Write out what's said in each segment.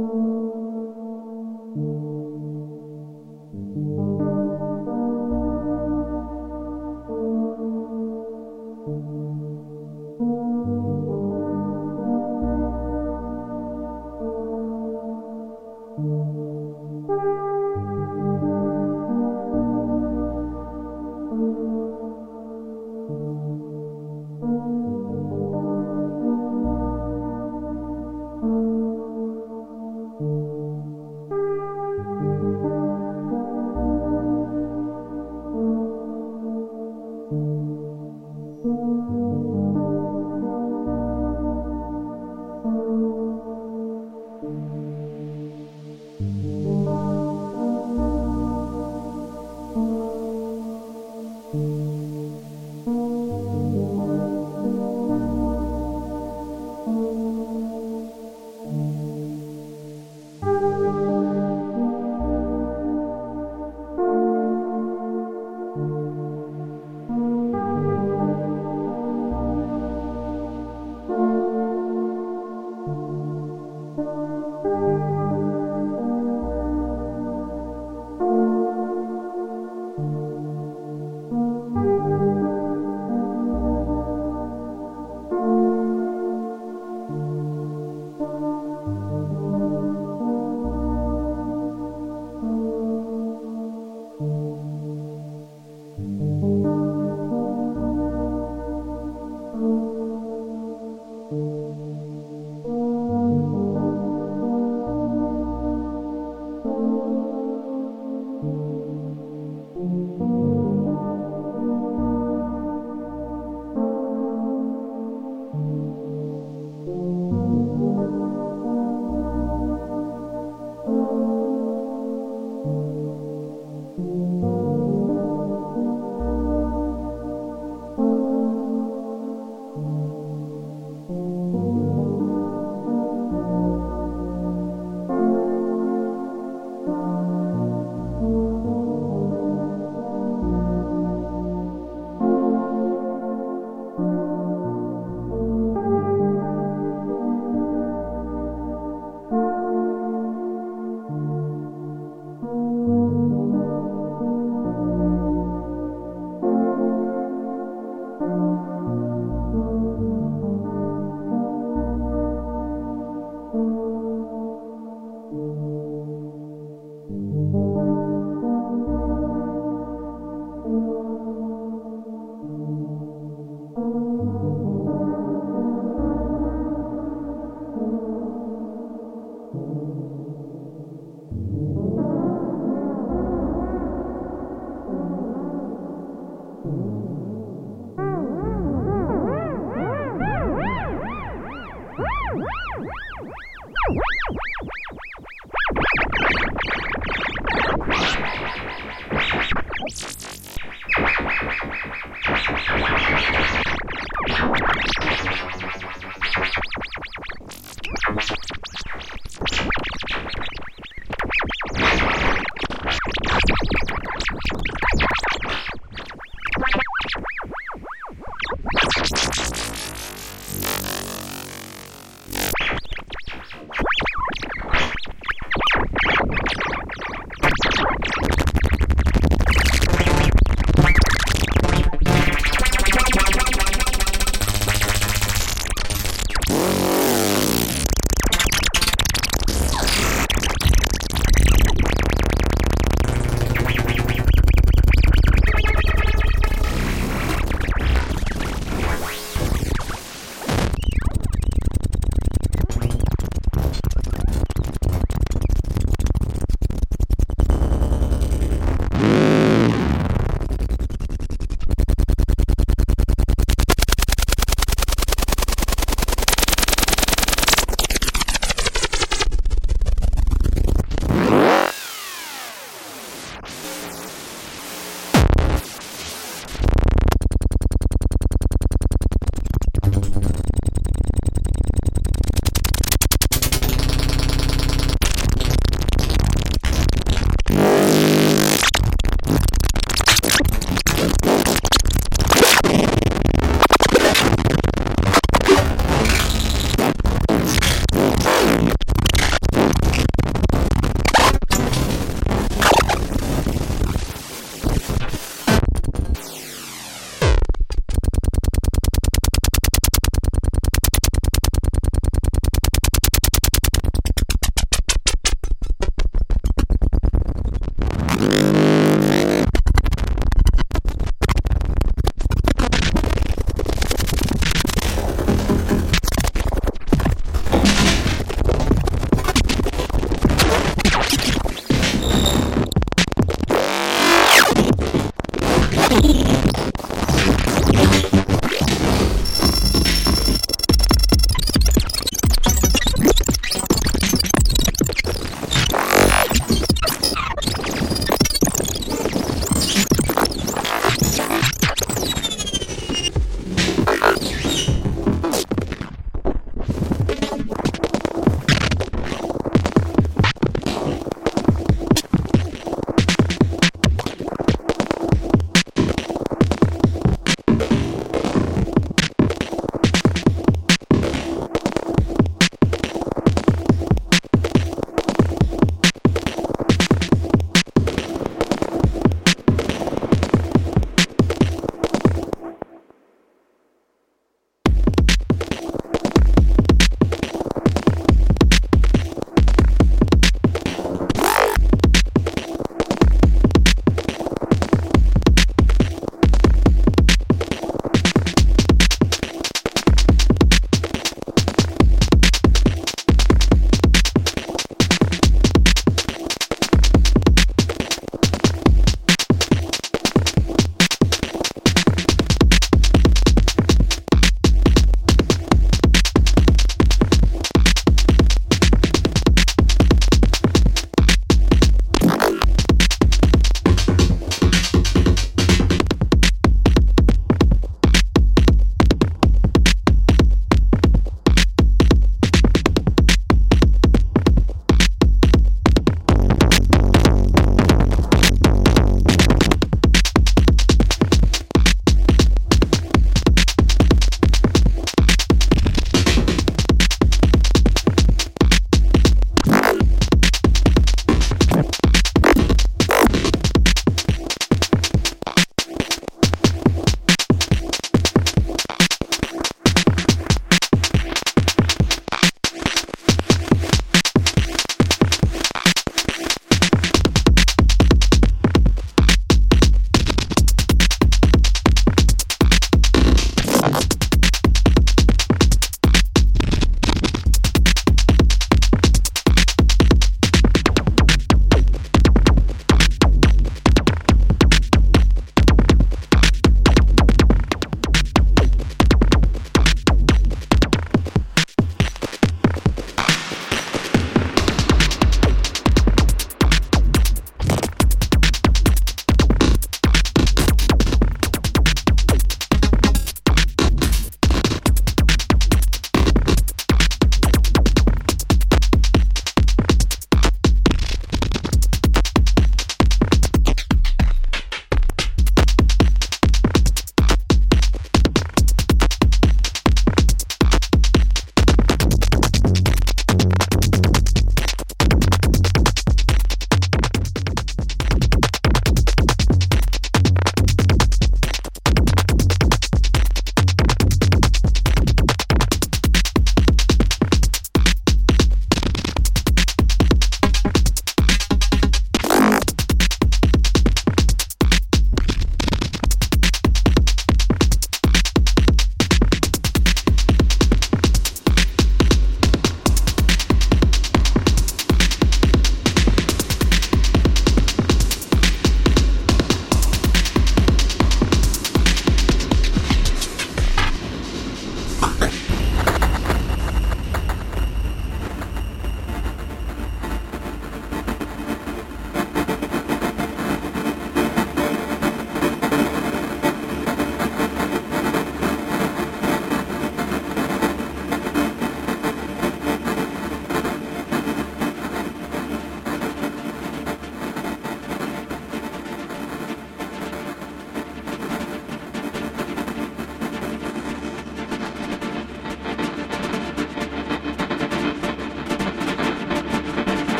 thank you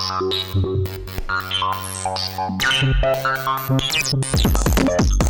Thank you.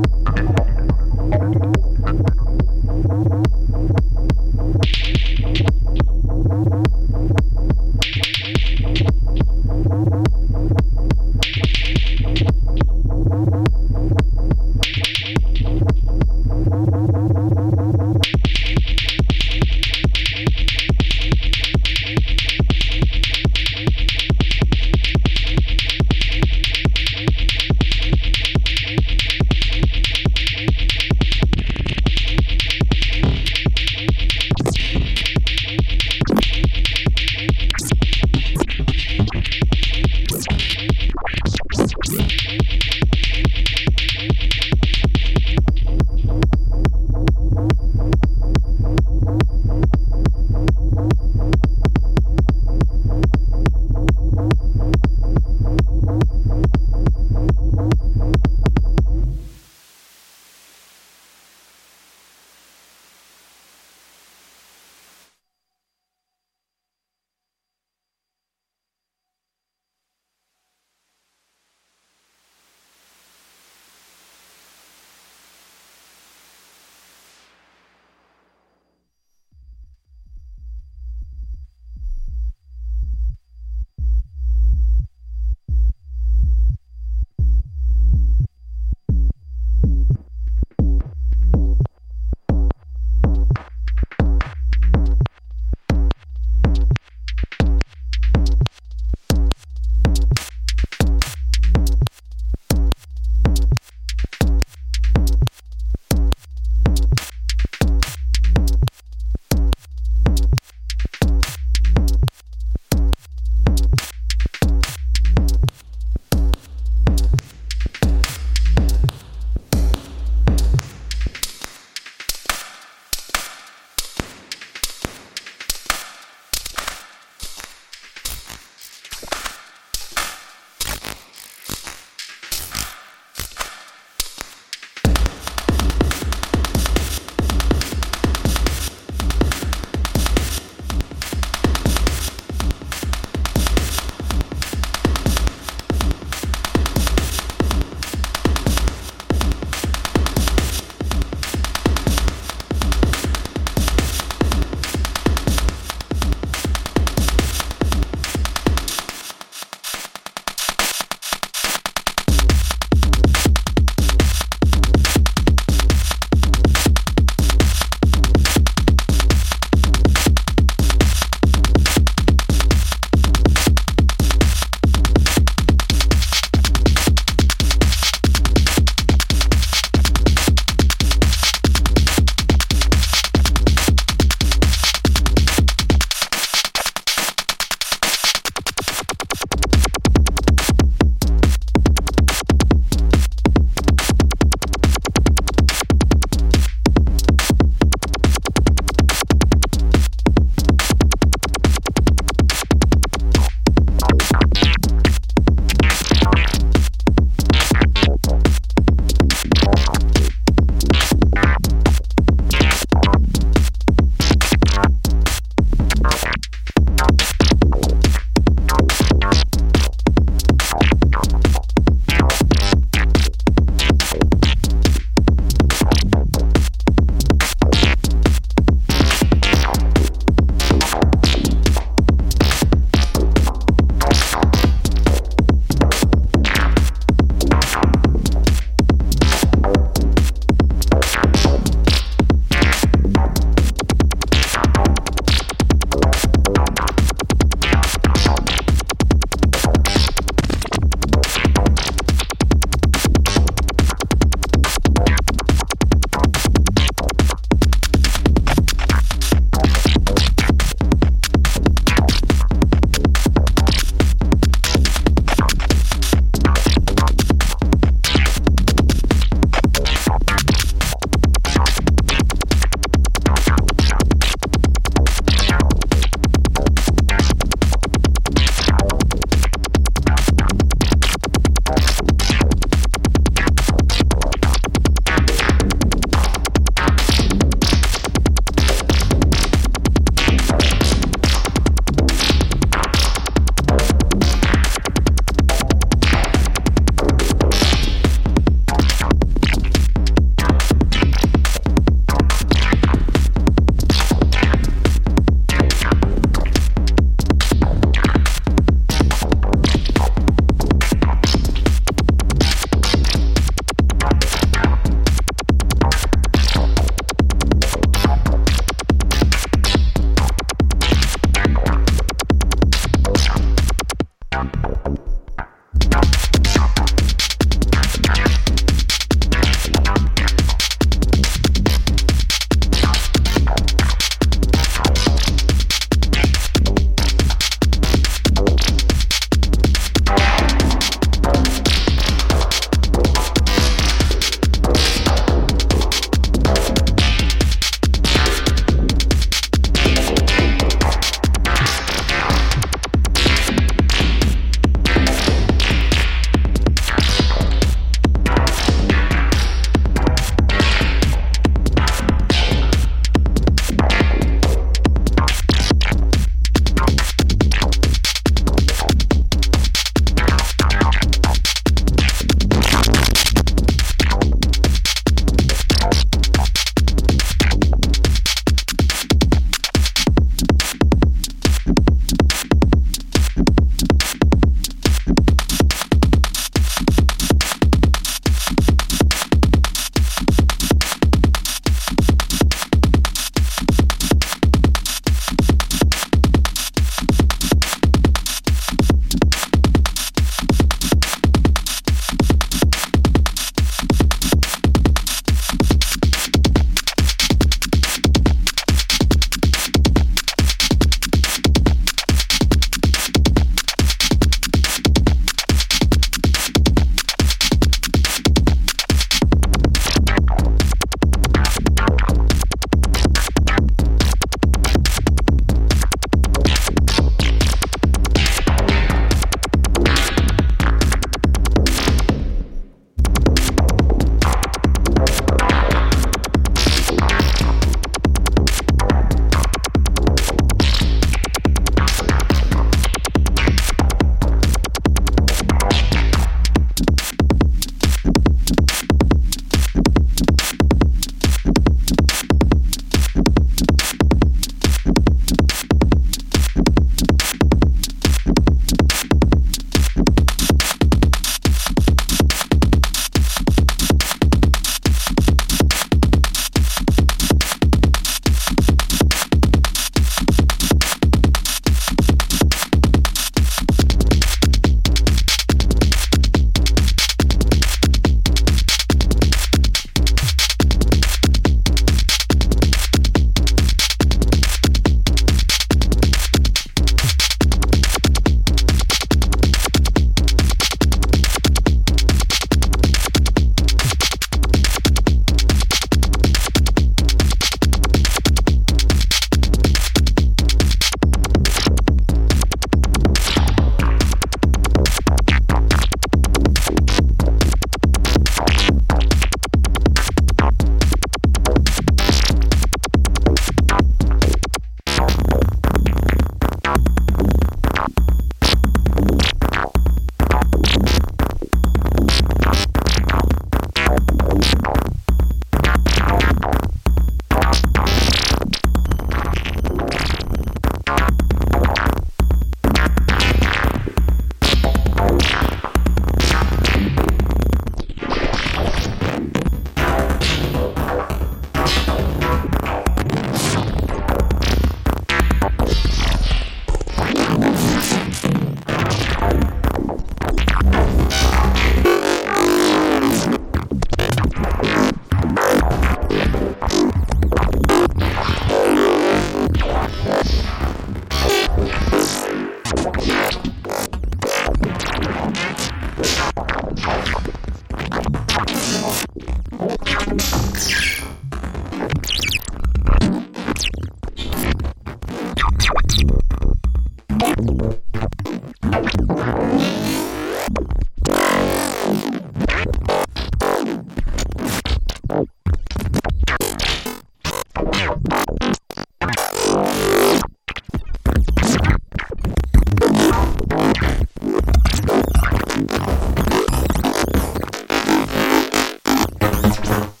Thank you.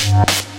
Thank